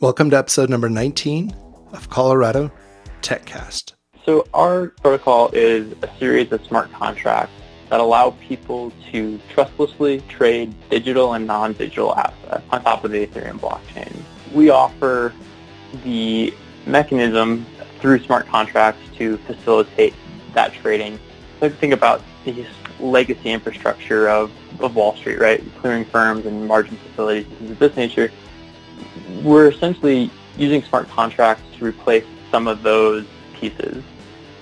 Welcome to episode number 19 of Colorado TechCast. So our protocol is a series of smart contracts that allow people to trustlessly trade digital and non-digital assets on top of the Ethereum blockchain. We offer the mechanism through smart contracts to facilitate that trading. So think about the legacy infrastructure of, of Wall Street, right? Clearing firms and margin facilities, things of this nature we're essentially using smart contracts to replace some of those pieces.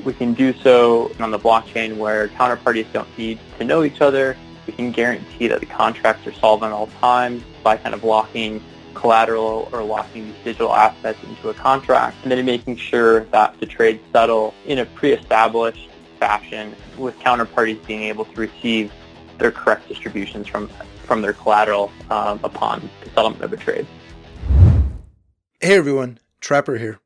We can do so on the blockchain where counterparties don't need to know each other. We can guarantee that the contracts are solvent at all times by kind of locking collateral or locking these digital assets into a contract and then making sure that the trades settle in a pre-established fashion with counterparties being able to receive their correct distributions from, from their collateral um, upon the settlement of a trade. Hey everyone, Trapper here.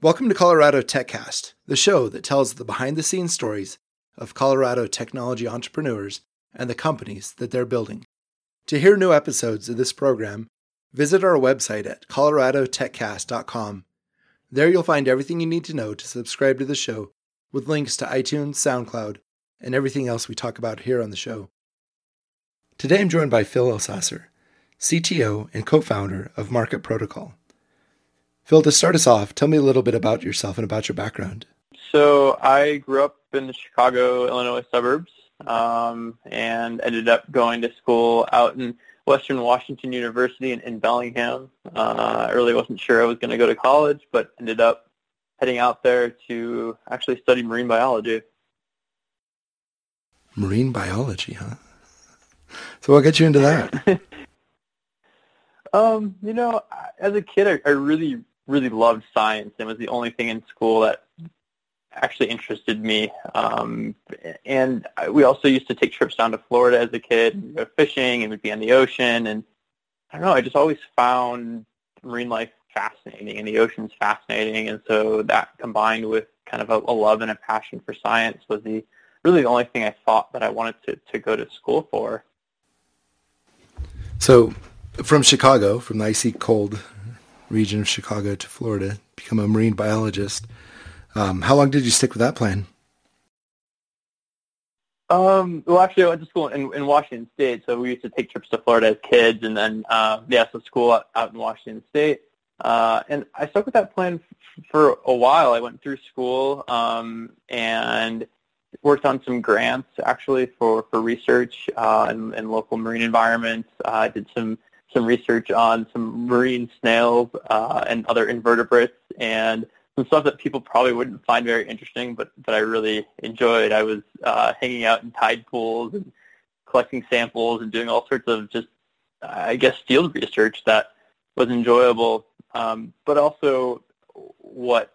Welcome to Colorado TechCast, the show that tells the behind the scenes stories of Colorado technology entrepreneurs and the companies that they're building. To hear new episodes of this program, visit our website at coloradotechcast.com. There you'll find everything you need to know to subscribe to the show with links to iTunes, SoundCloud, and everything else we talk about here on the show. Today I'm joined by Phil Elsasser, CTO and co founder of Market Protocol. Phil, to start us off, tell me a little bit about yourself and about your background. So I grew up in the Chicago, Illinois suburbs um, and ended up going to school out in Western Washington University in, in Bellingham. Uh, I really wasn't sure I was going to go to college, but ended up heading out there to actually study marine biology. Marine biology, huh? So what got you into that? um, you know, as a kid, I, I really really loved science and was the only thing in school that actually interested me. Um, and we also used to take trips down to Florida as a kid, and go fishing, and we'd be on the ocean. And I don't know, I just always found marine life fascinating, and the ocean's fascinating. And so that combined with kind of a, a love and a passion for science was the really the only thing I thought that I wanted to, to go to school for. So, from Chicago, from the icy cold region of Chicago to Florida, become a marine biologist. Um, how long did you stick with that plan? Um, well, actually, I went to school in, in Washington State, so we used to take trips to Florida as kids, and then uh, yeah, so school out, out in Washington State. Uh, and I stuck with that plan f- for a while. I went through school um, and worked on some grants actually for for research uh, in, in local marine environments. Uh, I did some some research on some marine snails uh, and other invertebrates and some stuff that people probably wouldn't find very interesting, but that I really enjoyed. I was uh, hanging out in tide pools and collecting samples and doing all sorts of just, I guess, field research that was enjoyable. Um, but also, what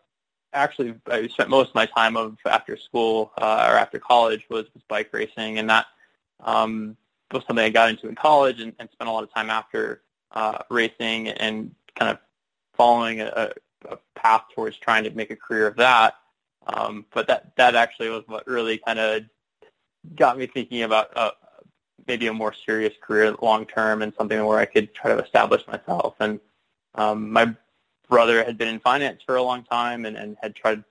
actually I spent most of my time of after school uh, or after college was, was bike racing, and that um, was something I got into in college and, and spent a lot of time after uh, racing and kind of following a, a, path towards trying to make a career of that. Um, but that that actually was what really kind of got me thinking about uh, maybe a more serious career long term and something where I could try to establish myself. And um, my brother had been in finance for a long time and, and had tried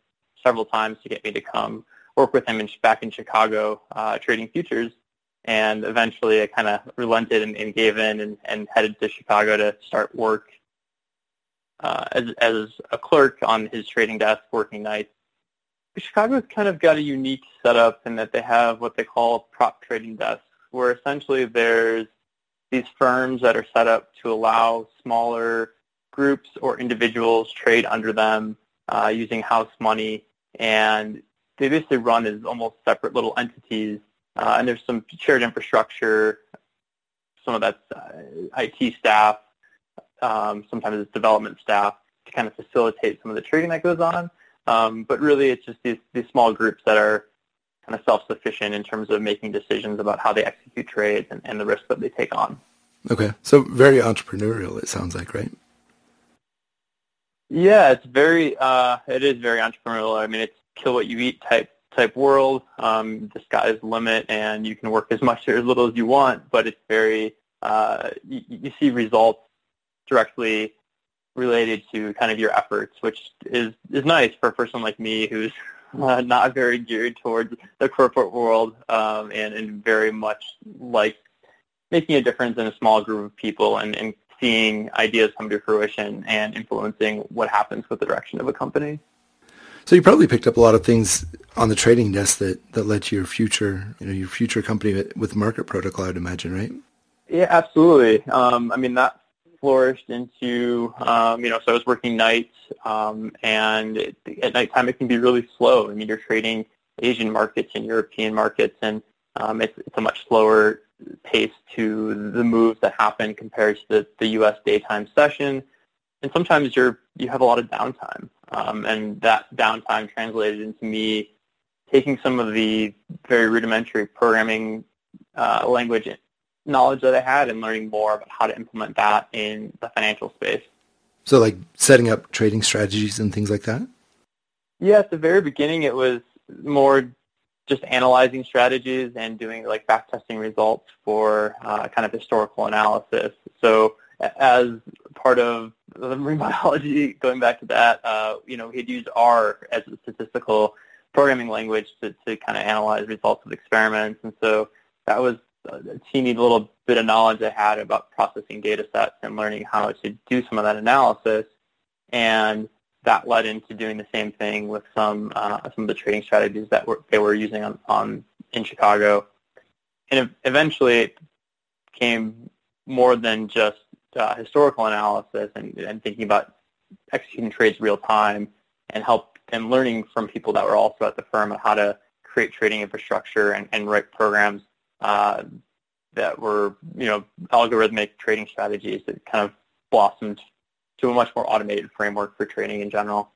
several times to get me to come work with him in, back in Chicago uh, trading futures. And eventually I kind of relented and, and, gave in and, and, headed to Chicago to start work uh, as, as a clerk on his trading desk working nights. Chicago's kind of got a unique setup in that they have what they call prop trading desks, where essentially there's these firms that are set up to allow smaller groups or individuals trade under them uh, using house money, and they basically run as almost separate little entities uh, and there's some shared infrastructure. Some of that's uh, IT staff. Um, sometimes it's development staff to kind of facilitate some of the trading that goes on. Um, but really, it's just these, these small groups that are kind of self-sufficient in terms of making decisions about how they execute trades and, and the risks that they take on. Okay, so very entrepreneurial. It sounds like, right? Yeah, it's very. Uh, it is very entrepreneurial. I mean, it's kill what you eat type type world. Um, the sky's the limit, and you can work as much or as little as you want. But it's very uh, you, you see results directly related to kind of your efforts, which is is nice for a person like me who's uh, not very geared towards the corporate world um, and, and very much like making a difference in a small group of people and, and seeing ideas come to fruition and influencing what happens with the direction of a company. So you probably picked up a lot of things on the trading desk that, that led to your future, you know, your future company with Market Protocol, I'd imagine, right? Yeah, absolutely. Um, I mean, that flourished into, um, you know, so I was working nights, um, and it, at nighttime it can be really slow. I mean, you're trading Asian markets and European markets, and um, it's, it's a much slower pace to the moves that happen compared to the, the U.S. daytime session. And sometimes you're you have a lot of downtime, um, and that downtime translated into me taking some of the very rudimentary programming uh, language knowledge that I had and learning more about how to implement that in the financial space. So like setting up trading strategies and things like that? Yeah, at the very beginning it was more just analyzing strategies and doing like backtesting results for uh, kind of historical analysis. So as part of the marine biology, going back to that, uh, you know, he'd use R as a statistical programming language to, to kind of analyze results of experiments. And so that was a teeny little bit of knowledge I had about processing data sets and learning how to do some of that analysis. And that led into doing the same thing with some uh, some of the trading strategies that were, they were using on, on in Chicago. And eventually it came more than just uh, historical analysis and, and thinking about executing trades real time and help and learning from people that were also at the firm on how to create trading infrastructure and, and write programs uh, that were, you know, algorithmic trading strategies that kind of blossomed to a much more automated framework for trading in general.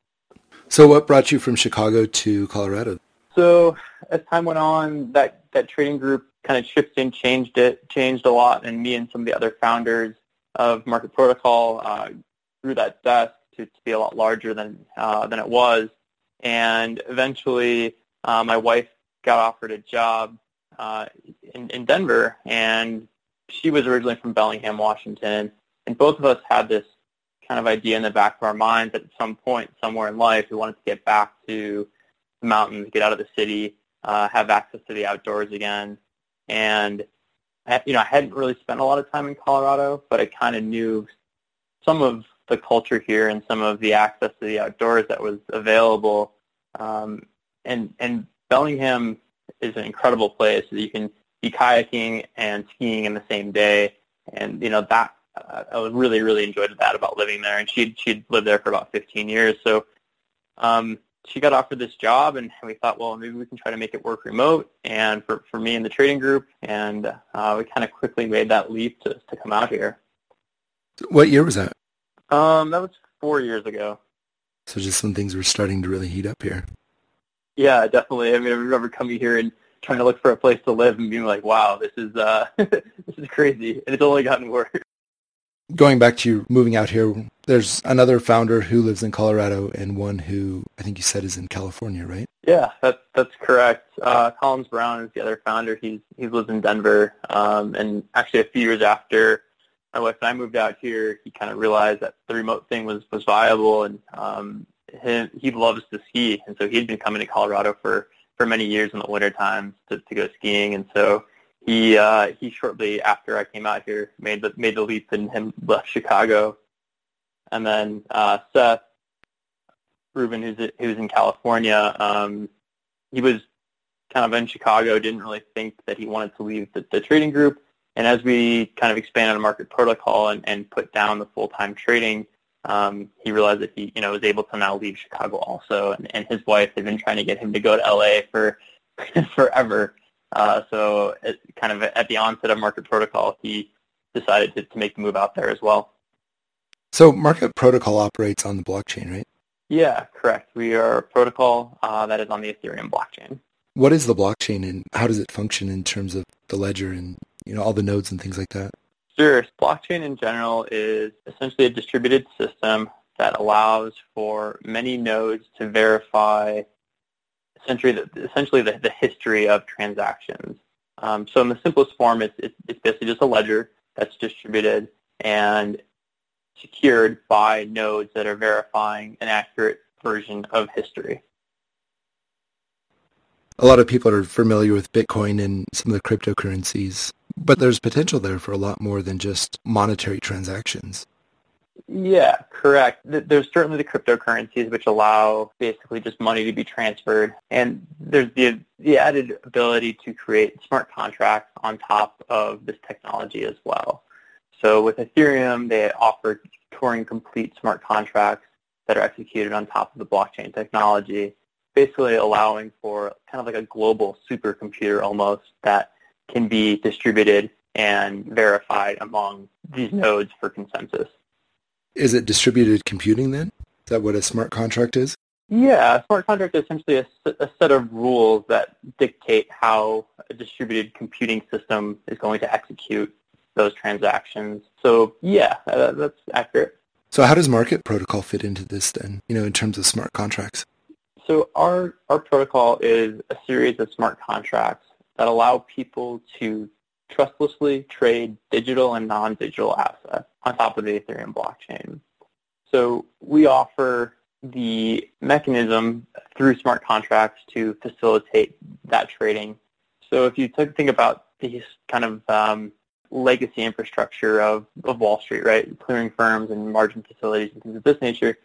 So what brought you from Chicago to Colorado? So as time went on, that, that trading group kind of shifted and changed it, changed a lot, and me and some of the other founders of Market Protocol uh, grew that desk to, to be a lot larger than uh, than it was. And eventually, uh, my wife got offered a job uh, in, in Denver, and she was originally from Bellingham, Washington. And both of us had this kind of idea in the back of our minds that at some point, somewhere in life, we wanted to get back to the mountains, get out of the city, uh, have access to the outdoors again. And you know, I hadn't really spent a lot of time in Colorado, but I kind of knew some of the culture here and some of the access to the outdoors that was available. Um, and and Bellingham is an incredible place. That you can be kayaking and skiing in the same day, and you know that uh, I really really enjoyed that about living there. And she'd she'd lived there for about 15 years, so um, she got offered this job, and we thought, well, maybe we can try to make it work remote, and for for me and the trading group, and uh, we kind of quickly made that leap to to come out here. What year was that? Um, that was four years ago. So just when things were starting to really heat up here. Yeah, definitely. I mean, I remember coming here and trying to look for a place to live and being like, "Wow, this is uh, this is crazy," and it's only gotten worse going back to you moving out here, there's another founder who lives in Colorado and one who I think you said is in California, right? Yeah, that's that's correct. Uh, Collins Brown is the other founder. He's he lives in Denver, um, and actually a few years after my wife and I moved out here, he kind of realized that the remote thing was was viable, and um, he, he loves to ski, and so he'd been coming to Colorado for for many years in the winter times to, to go skiing, and so he uh, he shortly after I came out here made the made the leap and him left Chicago, and then uh, Seth Rubin, who's who's in California, um, he was kind of in Chicago, didn't really think that he wanted to leave the, the trading group, and as we kind of expanded on market protocol and, and put down the full time trading, um, he realized that he you know was able to now leave Chicago also, and, and his wife had been trying to get him to go to LA for forever. Uh, so it, kind of at the onset of Market Protocol, he decided to, to make the move out there as well. So Market Protocol operates on the blockchain, right? Yeah, correct. We are a protocol uh, that is on the Ethereum blockchain. What is the blockchain and how does it function in terms of the ledger and you know all the nodes and things like that? Sure. Blockchain in general is essentially a distributed system that allows for many nodes to verify essentially the, essentially the, the history of transactions. Um, so in the simplest form, it's, it's, it's basically just a ledger that's distributed, and secured by nodes that are verifying an accurate version of history. A lot of people are familiar with Bitcoin and some of the cryptocurrencies, but there's potential there for a lot more than just monetary transactions. Yeah, correct. There's certainly the cryptocurrencies which allow basically just money to be transferred. And there's the, the added ability to create smart contracts on top of this technology as well. So with Ethereum, they offer Turing complete smart contracts that are executed on top of the blockchain technology, basically allowing for kind of like a global supercomputer almost that can be distributed and verified among these nodes for consensus. Is it distributed computing then? Is that what a smart contract is? Yeah, a smart contract is essentially a, a, set of rules that dictate how a distributed computing system is going to execute those transactions. So yeah, uh, that, that's accurate. So how does market protocol fit into this then, you know, in terms of smart contracts? So our, our protocol is a series of smart contracts that allow people to trustlessly trade digital and non-digital assets on top of the Ethereum blockchain. So we offer the mechanism through smart contracts to facilitate that trading. So if you think about these kind of um, legacy infrastructure of, of Wall Street, right, clearing firms and margin facilities and things of this nature,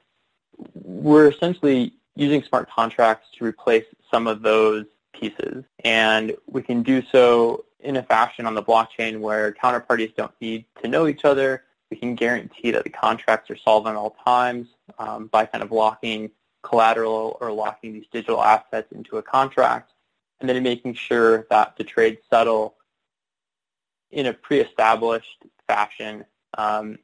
we're essentially using smart contracts to replace some of those pieces. And we can do so in a fashion on the blockchain where counterparties don't need to know each other. We can guarantee that the contracts are solvent at all times um, by kind of locking collateral or locking these digital assets into a contract, and then making sure that the trades settle in a pre-established fashion um,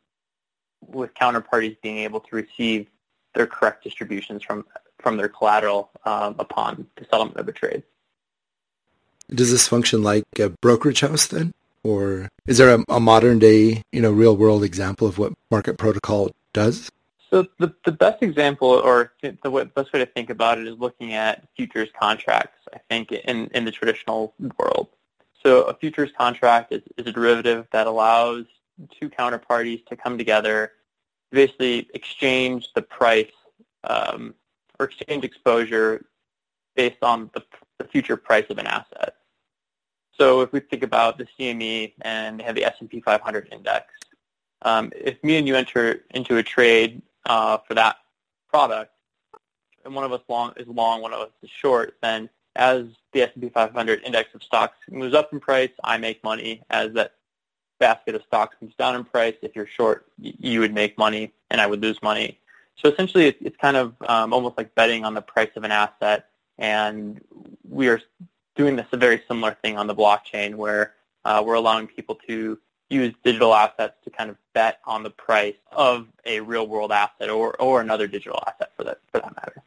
with counterparties being able to receive their correct distributions from from their collateral um, upon the settlement of a trade. Does this function like a brokerage house then? Or is there a, a modern day, you know, real world example of what market protocol does? So the, the best example or the best way to think about it is looking at futures contracts, I think, in, in the traditional world. So a futures contract is, is a derivative that allows two counterparties to come together, basically exchange the price um, or exchange exposure based on the, the future price of an asset. So if we think about the CME and they have the S&P 500 index, um, if me and you enter into a trade uh, for that product, and one of us long is long, one of us is short, then as the S&P 500 index of stocks moves up in price, I make money. As that basket of stocks moves down in price, if you're short, you would make money, and I would lose money. So essentially, it's kind of um, almost like betting on the price of an asset, and we are doing this a very similar thing on the blockchain where uh, we're allowing people to use digital assets to kind of bet on the price of a real world asset or, or another digital asset for that for that matter.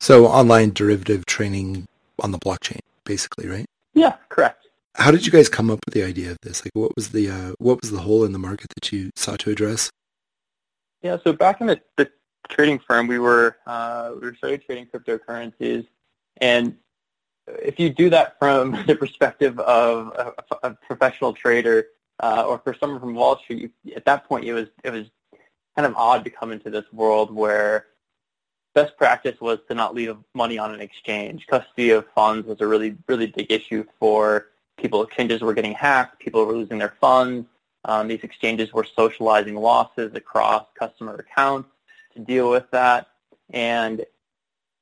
So online derivative trading on the blockchain, basically, right? Yeah, correct. How did you guys come up with the idea of this? Like, what was the uh, what was the hole in the market that you sought to address? Yeah, so back in the, the trading firm, we were uh, we were started trading cryptocurrencies, and if you do that from the perspective of a, a professional trader uh, or for someone from Wall Street, you, at that point it was it was kind of odd to come into this world where best practice was to not leave money on an exchange. Custody of funds was a really really big issue for people. Exchanges were getting hacked. People were losing their funds. Um, these exchanges were socializing losses across customer accounts to deal with that. And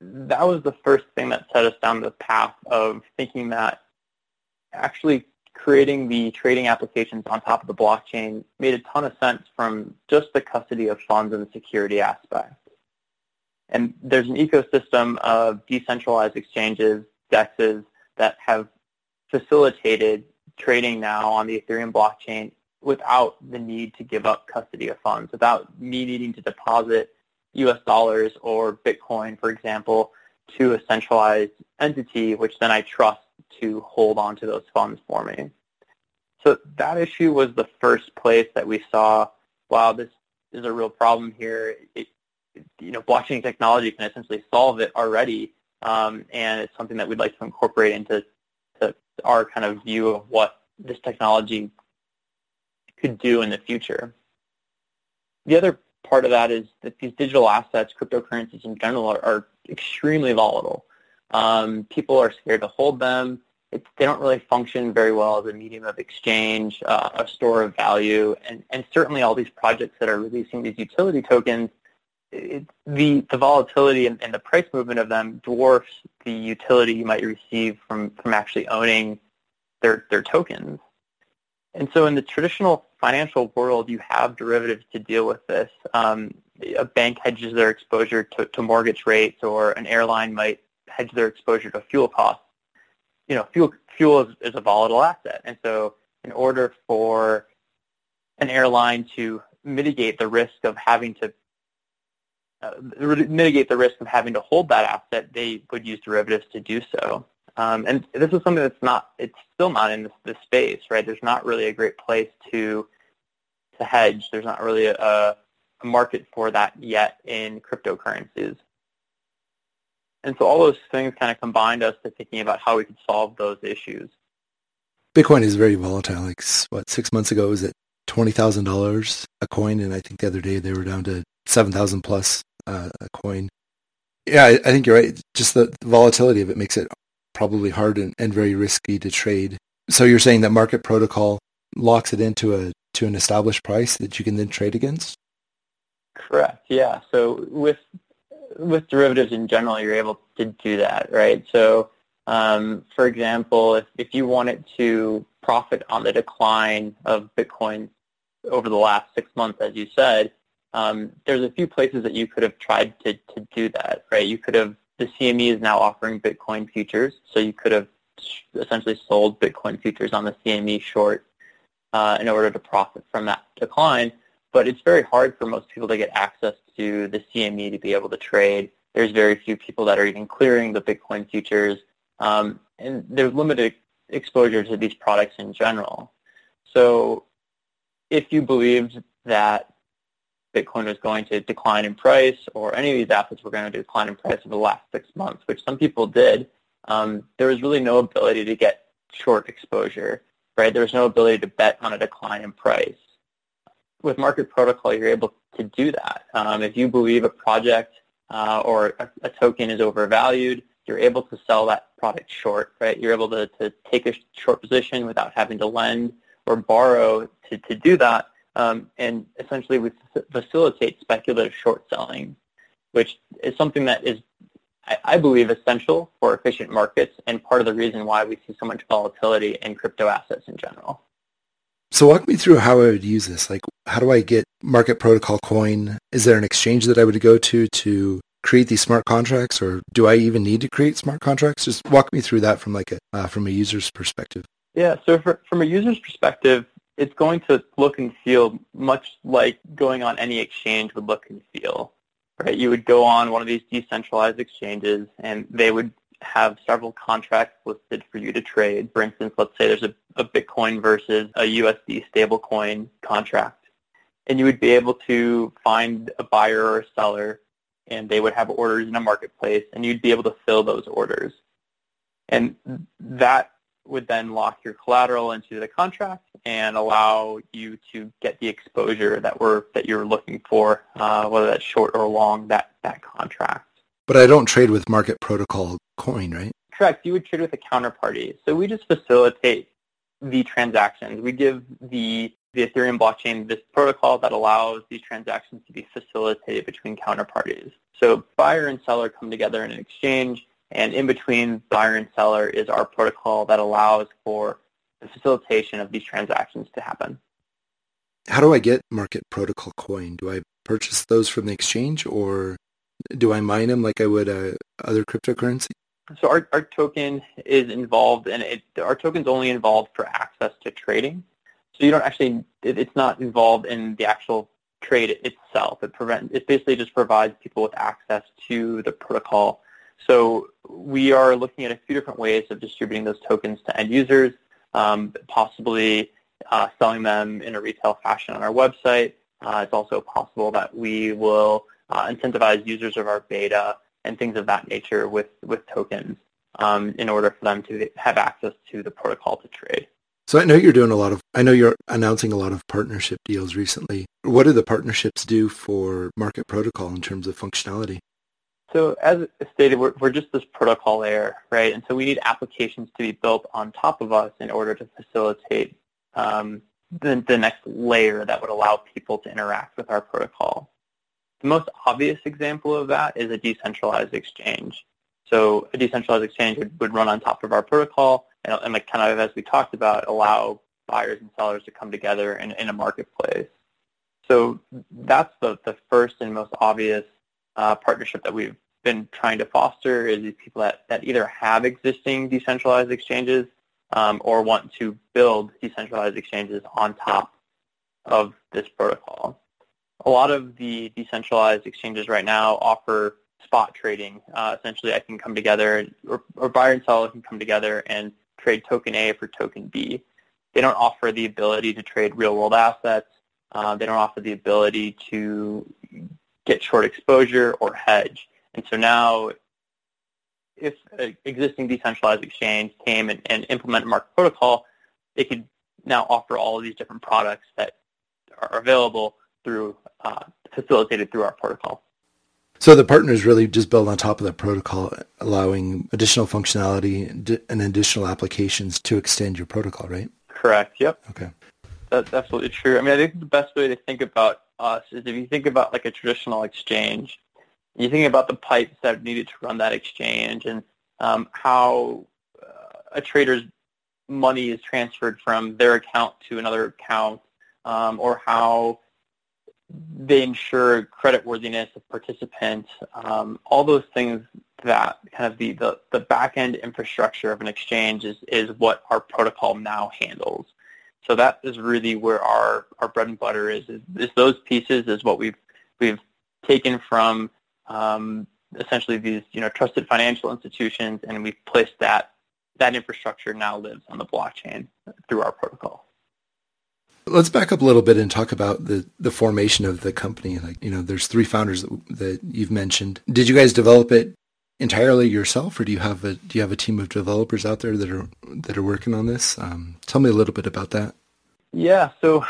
that was the first thing that set us down the path of thinking that actually creating the trading applications on top of the blockchain made a ton of sense from just the custody of funds and the security aspect. And there's an ecosystem of decentralized exchanges, DEXs, that have facilitated trading now on the Ethereum blockchain without the need to give up custody of funds, without me needing to deposit US dollars or Bitcoin, for example, to a centralized entity, which then I trust to hold on to those funds for me. So that issue was the first place that we saw, wow, this is a real problem here. It, you know, blockchain technology can essentially solve it already, um, and it's something that we'd like to incorporate into to our kind of view of what this technology could do in the future. the other part of that is that these digital assets, cryptocurrencies in general, are, are extremely volatile. Um, people are scared to hold them. It's, they don't really function very well as a medium of exchange, uh, a store of value, and, and certainly all these projects that are releasing these utility tokens, it, the, the volatility and, and the price movement of them dwarfs the utility you might receive from, from actually owning their, their tokens. And so in the traditional financial world, you have derivatives to deal with this. Um, a bank hedges their exposure to, to mortgage rates, or an airline might hedge their exposure to fuel costs. You know, fuel fuel is, is a volatile asset, and so in order for an airline to mitigate the risk of having to uh, mitigate the risk of having to hold that asset, they would use derivatives to do so. Um, and this is something that's not, it's still not in this, this, space, right? There's not really a great place to to hedge. There's not really a, a market for that yet in cryptocurrencies. And so all those things kind of combined us to thinking about how we could solve those issues. Bitcoin is very volatile. Like what six months ago was at twenty thousand dollars a coin, and I think the other day they were down to seven thousand plus uh, a coin. Yeah, I, I, think you're right. Just the volatility of it makes it probably hard and, and very risky to trade. So you're saying that market protocol locks it into a to an established price that you can then trade against? Correct. Yeah. So with with derivatives in general, you're able to do that, right? So, um, for example, if, if you wanted to profit on the decline of Bitcoin over the last six months, as you said, um, there's a few places that you could have tried to, to do that, right? You could have, the CME is now offering Bitcoin futures, so you could have essentially sold Bitcoin futures on the CME short uh, in order to profit from that decline. But it's very hard for most people to get access to the CME to be able to trade. There's very few people that are even clearing the Bitcoin futures, um, and there's limited exposure to these products in general. So if you believed that Bitcoin was going to decline in price or any of these assets were going to decline in price over the last six months, which some people did, um, there was really no ability to get short exposure, right? There was no ability to bet on a decline in price. With market protocol, you're able to do that. Um, if you believe a project uh, or a, a, token is overvalued, you're able to sell that product short, right? You're able to, to take a short position without having to lend or borrow to, to do that. Um, and essentially we facilitate speculative short selling, which is something that is I, I believe, essential for efficient markets and part of the reason why we see so much volatility in crypto assets in general. So walk me through how I would use this. Like, how do I get market protocol coin? Is there an exchange that I would go to to create these smart contracts, or do I even need to create smart contracts? Just walk me through that from like a uh, from a user's perspective. Yeah. So for, from a user's perspective, it's going to look and feel much like going on any exchange would look and feel right? You would go on one of these decentralized exchanges, and they would have several contracts listed for you to trade. For instance, let's say there's a, a Bitcoin versus a USD stablecoin contract, and you would be able to find a buyer or a seller, and they would have orders in a marketplace, and you'd be able to fill those orders. And that would then lock your collateral into the contract and allow you to get the exposure that we're that you're looking for, uh, whether that's short or long, that that contract. But I don't trade with market protocol coin, right? Correct. You would trade with a counterparty. So we just facilitate the transactions. We give the the Ethereum blockchain this protocol that allows these transactions to be facilitated between counterparties. So buyer and seller come together in an exchange and in between buyer and seller is our protocol that allows for the facilitation of these transactions to happen. How do I get market protocol coin? Do I purchase those from the exchange or do I mine them like I would uh, other cryptocurrency? So our, our token is involved and it, our token's only involved for access to trading. So you don't actually, it, it's not involved in the actual trade itself. It prevent, it basically just provides people with access to the protocol so we are looking at a few different ways of distributing those tokens to end users, um, possibly uh, selling them in a retail fashion on our website. Uh, it's also possible that we will uh, incentivize users of our beta and things of that nature with, with tokens um, in order for them to have access to the protocol to trade. So I know you're doing a lot of, I know you're announcing a lot of partnership deals recently. What do the partnerships do for Market Protocol in terms of functionality? So as stated, we're, we're just this protocol layer, right? And so we need applications to be built on top of us in order to facilitate um, the, the next layer that would allow people to interact with our protocol. The most obvious example of that is a decentralized exchange. So a decentralized exchange would, would run on top of our protocol and, and like kind of as we talked about, allow buyers and sellers to come together in, in a marketplace. So that's the, the first and most obvious uh, partnership that we've been trying to foster is these people that, that either have existing decentralized exchanges um, or want to build decentralized exchanges on top of this protocol. A lot of the decentralized exchanges right now offer spot trading. Uh, essentially, I can come together, or, or buyer and seller can come together and trade token A for token B. They don't offer the ability to trade real-world assets. Uh, they don't offer the ability to get short exposure or hedge. And so now, if an existing decentralized exchange came and, and implemented market protocol, they could now offer all of these different products that are available through uh, facilitated through our protocol. So the partners really just build on top of that protocol, allowing additional functionality and additional applications to extend your protocol, right? Correct. Yep. Okay. That's absolutely true. I mean, I think the best way to think about us is if you think about like a traditional exchange, you think about the pipes that needed to run that exchange and um, how uh, a trader's money is transferred from their account to another account, um, or how they ensure creditworthiness of participants, um, all those things that kind of the, the, the back-end infrastructure of an exchange is, is what our protocol now handles. So that is really where our, our bread and butter is, is, is those pieces is what we've, we've taken from um, essentially these you know, trusted financial institutions and we've placed that, that infrastructure now lives on the blockchain through our protocol. Let's back up a little bit and talk about the, the formation of the company. Like, you know, there's three founders that, that you've mentioned. Did you guys develop it entirely yourself, or do you have a do you have a team of developers out there that are that are working on this? Um, tell me a little bit about that. Yeah, so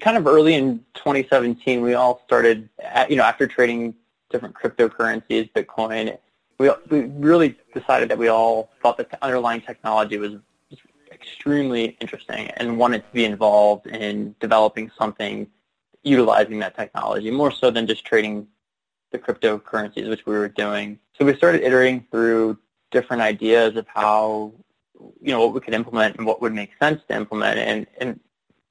kind of early in 2017, we all started, at, you know, after trading different cryptocurrencies, Bitcoin, we we really decided that we all thought that the underlying technology was extremely interesting and wanted to be involved in developing something utilizing that technology, more so than just trading the cryptocurrencies, which we were doing. So we started iterating through different ideas of how, you know, what we could implement and what would make sense to implement and, and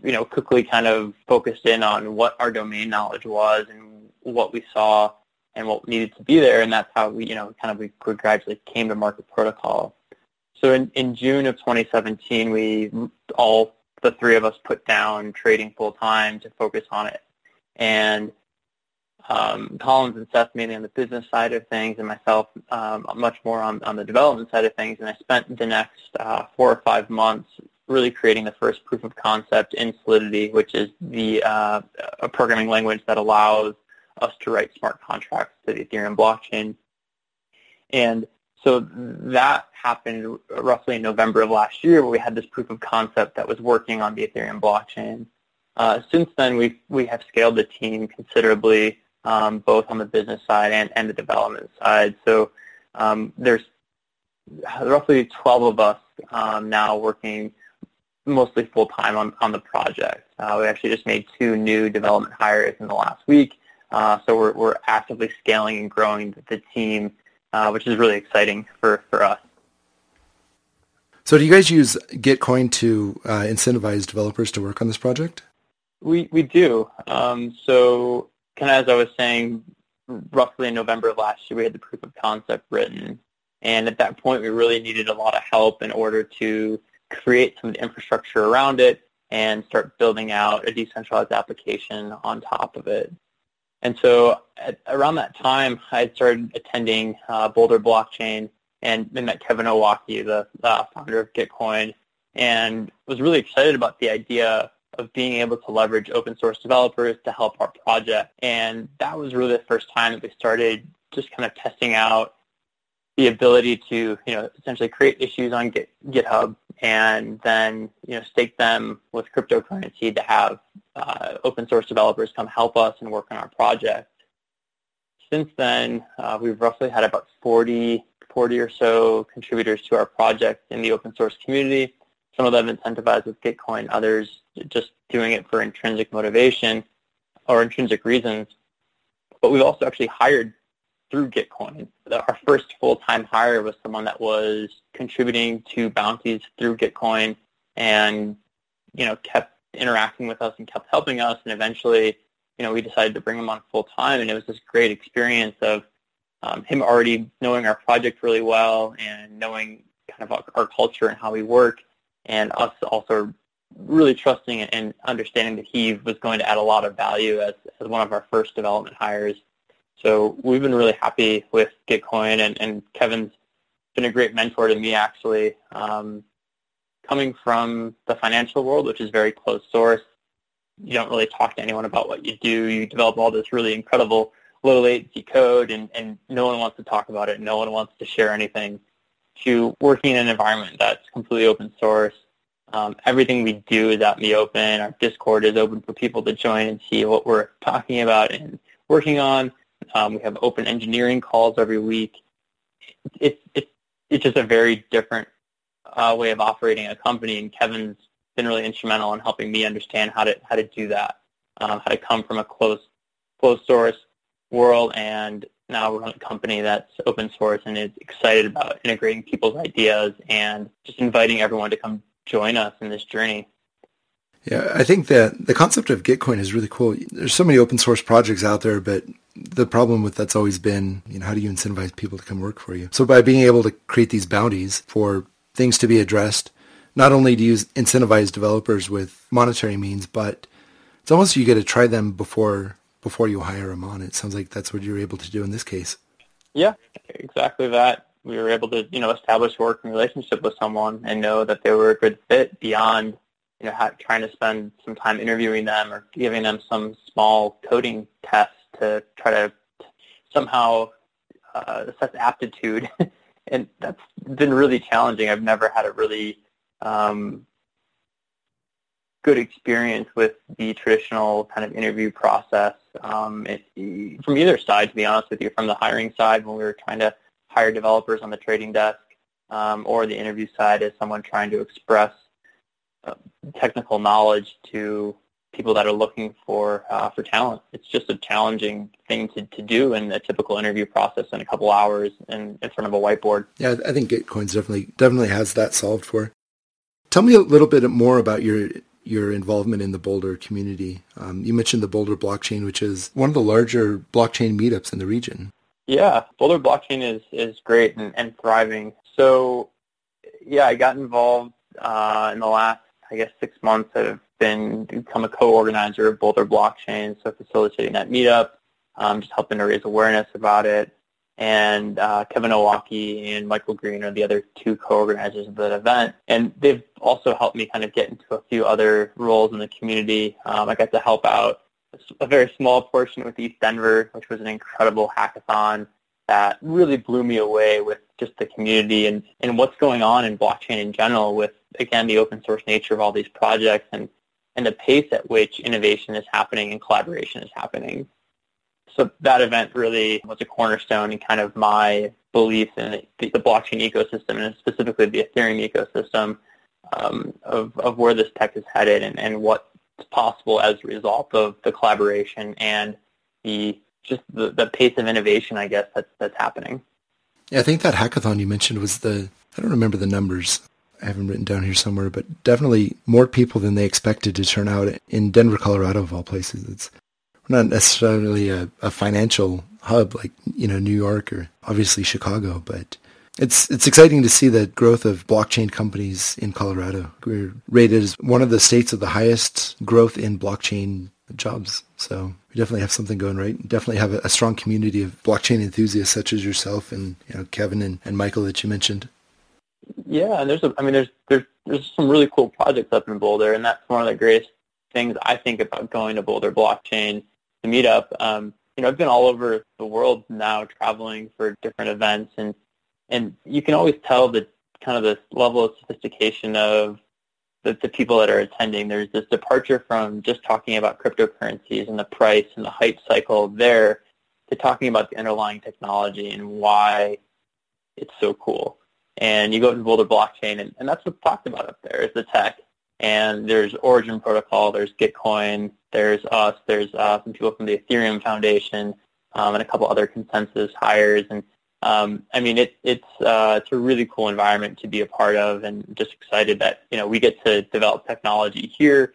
you know, quickly kind of focused in on what our domain knowledge was and what we saw and what needed to be there. And that's how we, you know, kind of we gradually came to market protocol. So in, in June of 2017, we all the three of us put down trading full time to focus on it. And um, Collins and Seth mainly on the business side of things, and myself um, much more on, on the development side of things. And I spent the next uh, four or five months really creating the first proof of concept in Solidity, which is the uh, a programming language that allows us to write smart contracts to the Ethereum blockchain. And so that happened roughly in November of last year where we had this proof of concept that was working on the Ethereum blockchain. Uh, since then, we we have scaled the team considerably, um, both on the business side and, and the development side. So um, there's roughly 12 of us um, now working mostly full-time on, on the project. Uh, we actually just made two new development hires in the last week. Uh, so we're, we're actively scaling and growing the team uh, which is really exciting for, for us. So do you guys use Gitcoin to uh, incentivize developers to work on this project? We, we do. Um, so kind of as I was saying, roughly in November of last year, we had the proof of concept written. And at that point, we really needed a lot of help in order to create some of the infrastructure around it and start building out a decentralized application on top of it. And so at, around that time, I started attending uh, Boulder Blockchain and met Kevin Owocki, the uh, founder of Gitcoin, and was really excited about the idea of being able to leverage open source developers to help our project. And that was really the first time that we started just kind of testing out the ability to, you know, essentially create issues on Git, GitHub and then you know stake them with cryptocurrency to have uh, open source developers come help us and work on our project. Since then, uh, we've roughly had about 40, 40 or so contributors to our project in the open source community. Some of them incentivized with Gitcoin, others just doing it for intrinsic motivation or intrinsic reasons. But we've also actually hired through Gitcoin. Our first full-time hire was someone that was contributing to bounties through Gitcoin and, you know, kept interacting with us and kept helping us. And eventually, you know, we decided to bring him on full-time. And it was this great experience of um, him already knowing our project really well and knowing kind of our, our culture and how we work and us also really trusting and understanding that he was going to add a lot of value as, as one of our first development hires. So we've been really happy with Gitcoin, and, and Kevin's been a great mentor to me, actually. Um, coming from the financial world, which is very closed source, you don't really talk to anyone about what you do. You develop all this really incredible low latency code, and, and no one wants to talk about it. No one wants to share anything. To working in an environment that's completely open source, um, everything we do is out in the open. Our Discord is open for people to join and see what we're talking about and working on. Um, we have open engineering calls every week. It's it's it's just a very different uh, way of operating a company, and Kevin's been really instrumental in helping me understand how to how to do that, um, how to come from a closed closed source world, and now we're on a company that's open source and is excited about integrating people's ideas and just inviting everyone to come join us in this journey. Yeah, I think that the concept of Gitcoin is really cool. There's so many open source projects out there, but the problem with that's always been, you know, how do you incentivize people to come work for you? So by being able to create these bounties for things to be addressed, not only do you incentivize developers with monetary means, but it's almost you get to try them before before you hire them on. It sounds like that's what you're able to do in this case. Yeah, exactly that. We were able to, you know, establish a working relationship with someone and know that they were a good fit beyond you know, trying to spend some time interviewing them or giving them some small coding test to try to somehow uh, assess aptitude. and that's been really challenging. I've never had a really um, good experience with the traditional kind of interview process um, it, from either side, to be honest with you, from the hiring side when we were trying to hire developers on the trading desk um, or the interview side as someone trying to express technical knowledge to people that are looking for uh, for talent. It's just a challenging thing to, to do in a typical interview process in a couple hours in, in front of a whiteboard. Yeah, I think Gitcoin's definitely definitely has that solved for. Tell me a little bit more about your your involvement in the Boulder community. Um, you mentioned the Boulder blockchain, which is one of the larger blockchain meetups in the region. Yeah, Boulder blockchain is is great and, and thriving. So, yeah, I got involved uh, in the last I guess, six months I've been become a co-organizer of Boulder Blockchain, so facilitating that meetup, um, just helping to raise awareness about it. And uh, Kevin Owocki and Michael Green are the other two co-organizers of that event. And they've also helped me kind of get into a few other roles in the community. Um, I got to help out a very small portion with ETHDenver, which was an incredible hackathon that really blew me away with just the community and, and what's going on in blockchain in general with, again, the open source nature of all these projects and, and the pace at which innovation is happening and collaboration is happening. So that event really was a cornerstone in kind of my belief in the, the blockchain ecosystem and specifically the Ethereum ecosystem um, of, of where this tech is headed and, and what's possible as a result of the collaboration and the just the, the pace of innovation, I guess, that's, that's happening. Yeah, I think that hackathon you mentioned was the, I don't remember the numbers. I haven't written down here somewhere, but definitely more people than they expected to turn out in Denver, Colorado, of all places. It's not necessarily a, a financial hub like, you know, New York or obviously Chicago, but it's it's exciting to see the growth of blockchain companies in Colorado. We're rated as one of the states of the highest growth in blockchain jobs. So we definitely have something going right. Definitely have a, a, strong community of blockchain enthusiasts such as yourself and you know Kevin and, and Michael that you mentioned. Yeah, and there's a, I mean there's there's there's some really cool projects up in Boulder, and that's one of the greatest things I think about going to Boulder Blockchain to meet up. Um, you know, I've been all over the world now traveling for different events, and and you can always tell the kind of this level of sophistication of the, the people that are attending. There's this departure from just talking about cryptocurrencies and the price and the hype cycle there to talking about the underlying technology and why it's so cool. And you go to Boulder Blockchain, and, and that's what's talked about up there is the tech. And there's Origin Protocol, there's Gitcoin, there's us, there's uh, some people from the Ethereum Foundation, um, and a couple other ConsenSys hires. And um, I mean, it, it's uh, it's a really cool environment to be a part of, and just excited that you know we get to develop technology here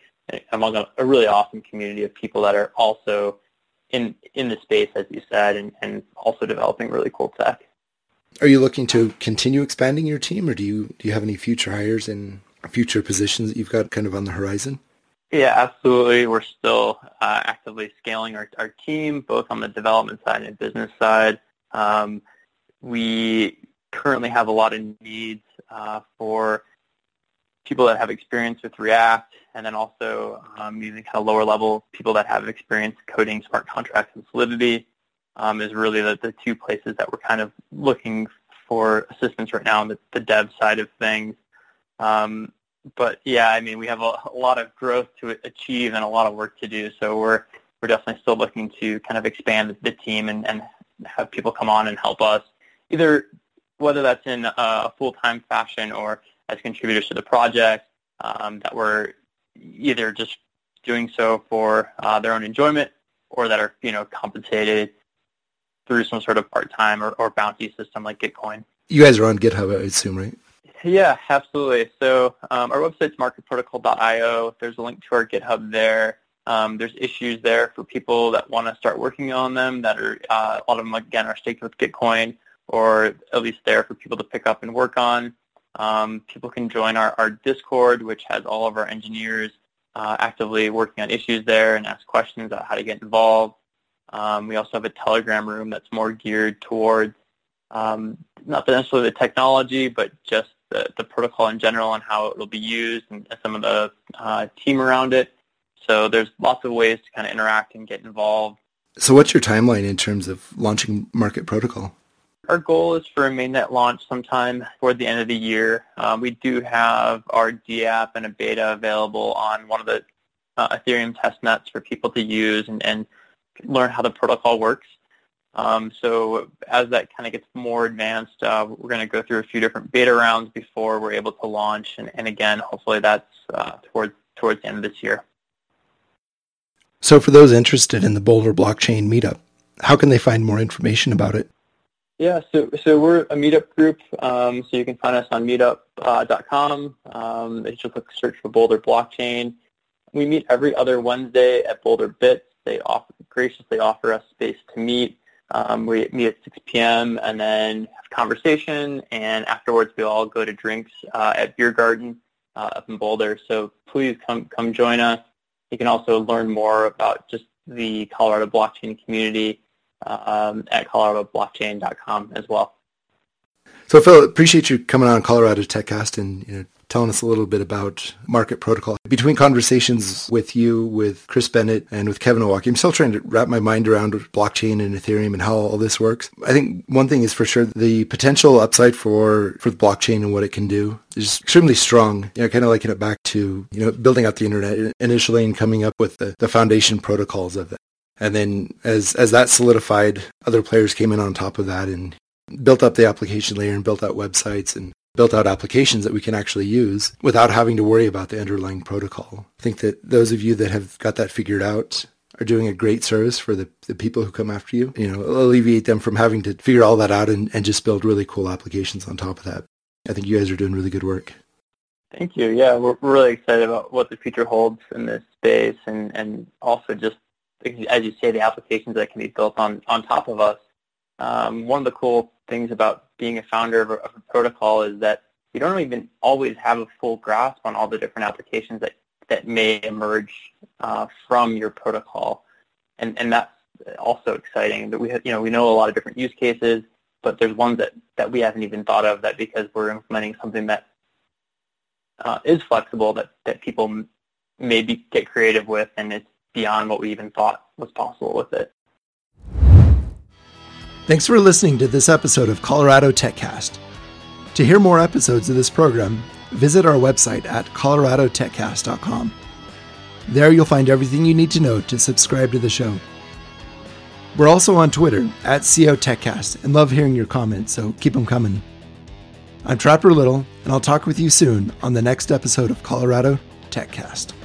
among a, a really awesome community of people that are also in in the space, as you said, and, and also developing really cool tech. Are you looking to continue expanding your team, or do you do you have any future hires in future positions that you've got kind of on the horizon? Yeah, absolutely. We're still uh, actively scaling our, our team, both on the development side and business side. Um, we currently have a lot of needs uh, for people that have experience with React, and then also um, using kind of lower level people that have experience coding smart contracts and Solidity um, is really the, the two places that we're kind of looking for assistance right now on the, the dev side of things. Um, but yeah, I mean, we have a, a, lot of growth to achieve and a lot of work to do. So we're we're definitely still looking to kind of expand the team and, and have people come on and help us, either whether that's in a full-time fashion or as contributors to the project, um, that we're either just doing so for uh, their own enjoyment or that are you know compensated through some sort of part-time or, or bounty system like Gitcoin. You guys are on GitHub, I assume, right? Yeah, absolutely. So um, our website's marketprotocol.io. There's a link to our GitHub there. Um, there's issues there for people that want to start working on them that are, uh, a lot of them, again, are staked with Gitcoin or at least there for people to pick up and work on. Um, people can join our, our Discord, which has all of our engineers uh, actively working on issues there and ask questions about how to get involved. Um, we also have a Telegram room that's more geared towards um, not necessarily the technology, but just the, the protocol in general and how it will be used and some of the uh, team around it. So there's lots of ways to kind of interact and get involved. So what's your timeline in terms of launching Market Protocol? Our goal is for a mainnet launch sometime toward the end of the year. Um, we do have our DApp and a beta available on one of the uh, Ethereum test nets for people to use and, and learn how the protocol works. Um, so as that kind of gets more advanced, uh, we're going to go through a few different beta rounds before we're able to launch. And, and again, hopefully that's uh, towards towards the end of this year. So for those interested in the Boulder blockchain meetup, how can they find more information about it? Yeah, so so we're a meetup group, um, so you can find us on meetup.com. Uh, um, just look search for Boulder Blockchain. We meet every other Wednesday at Boulder Bits. They offer, graciously offer us space to meet. Um, we meet at 6 p.m. and then have conversation, and afterwards we all go to drinks uh, at Beer Garden uh, up in Boulder. So please come come join us. You can also learn more about just the Colorado blockchain community um, at coloradoblockchain.com as well. So Phil, appreciate you coming on Colorado TechCast and you know telling us a little bit about market protocol. Between conversations with you, with Chris Bennett, and with Kevin Owocki, I'm still trying to wrap my mind around blockchain and Ethereum and how all this works. I think one thing is for sure the potential upside for, for the blockchain and what it can do is extremely strong. You know, kind of liking it back to, you know, building out the internet initially and coming up with the, the foundation protocols of it. And then as, as that solidified, other players came in on top of that and built up the application layer and built out websites and built out applications that we can actually use without having to worry about the underlying protocol. I think that those of you that have got that figured out are doing a great service for the, the people who come after you. You know, alleviate them from having to figure all that out and, and just build really cool applications on top of that. I think you guys are doing really good work. Thank you. Yeah, we're really excited about what the future holds in this space and, and also just, as you say, the applications that can be built on, on top of us. Um, one of the cool things about being a founder of a, of a protocol is that you don't even always have a full grasp on all the different applications that, that may emerge uh, from your protocol. And, and that's also exciting. That we, have, you know, we know a lot of different use cases, but there's ones that, that we haven't even thought of that because we're implementing something that uh, is flexible that, that people maybe get creative with and it's beyond what we even thought was possible with it. Thanks for listening to this episode of Colorado TechCast. To hear more episodes of this program, visit our website at coloradotechcast.com. There you'll find everything you need to know to subscribe to the show. We're also on Twitter at CO TechCast and love hearing your comments, so keep them coming. I'm Trapper Little, and I'll talk with you soon on the next episode of Colorado TechCast.